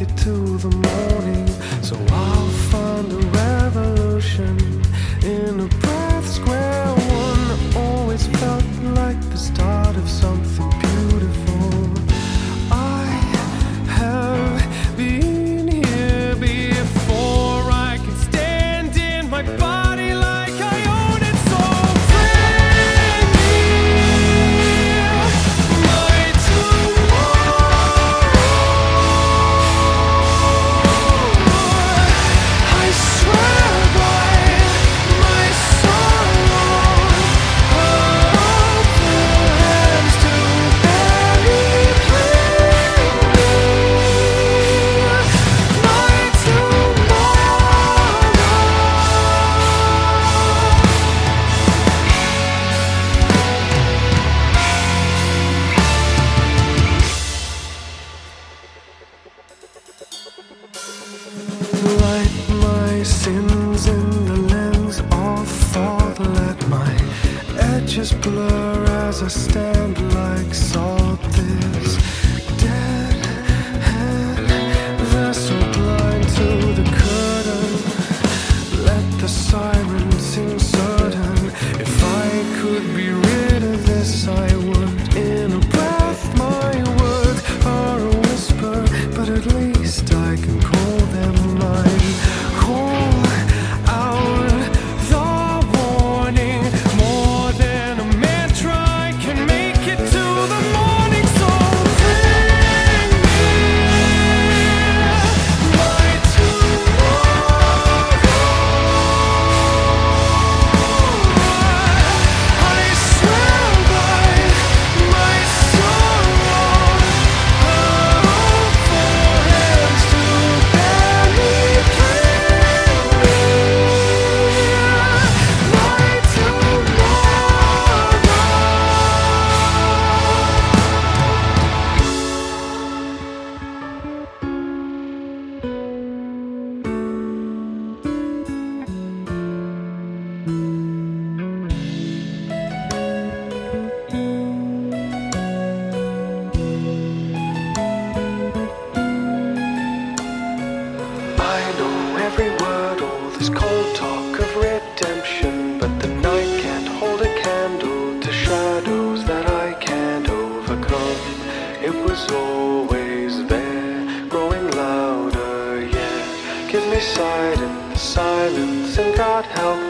it to the morning. So I'll find a revolution in a breath square one. Always felt like the star. was always there, growing louder, yeah. Give me sight in the silence, and God help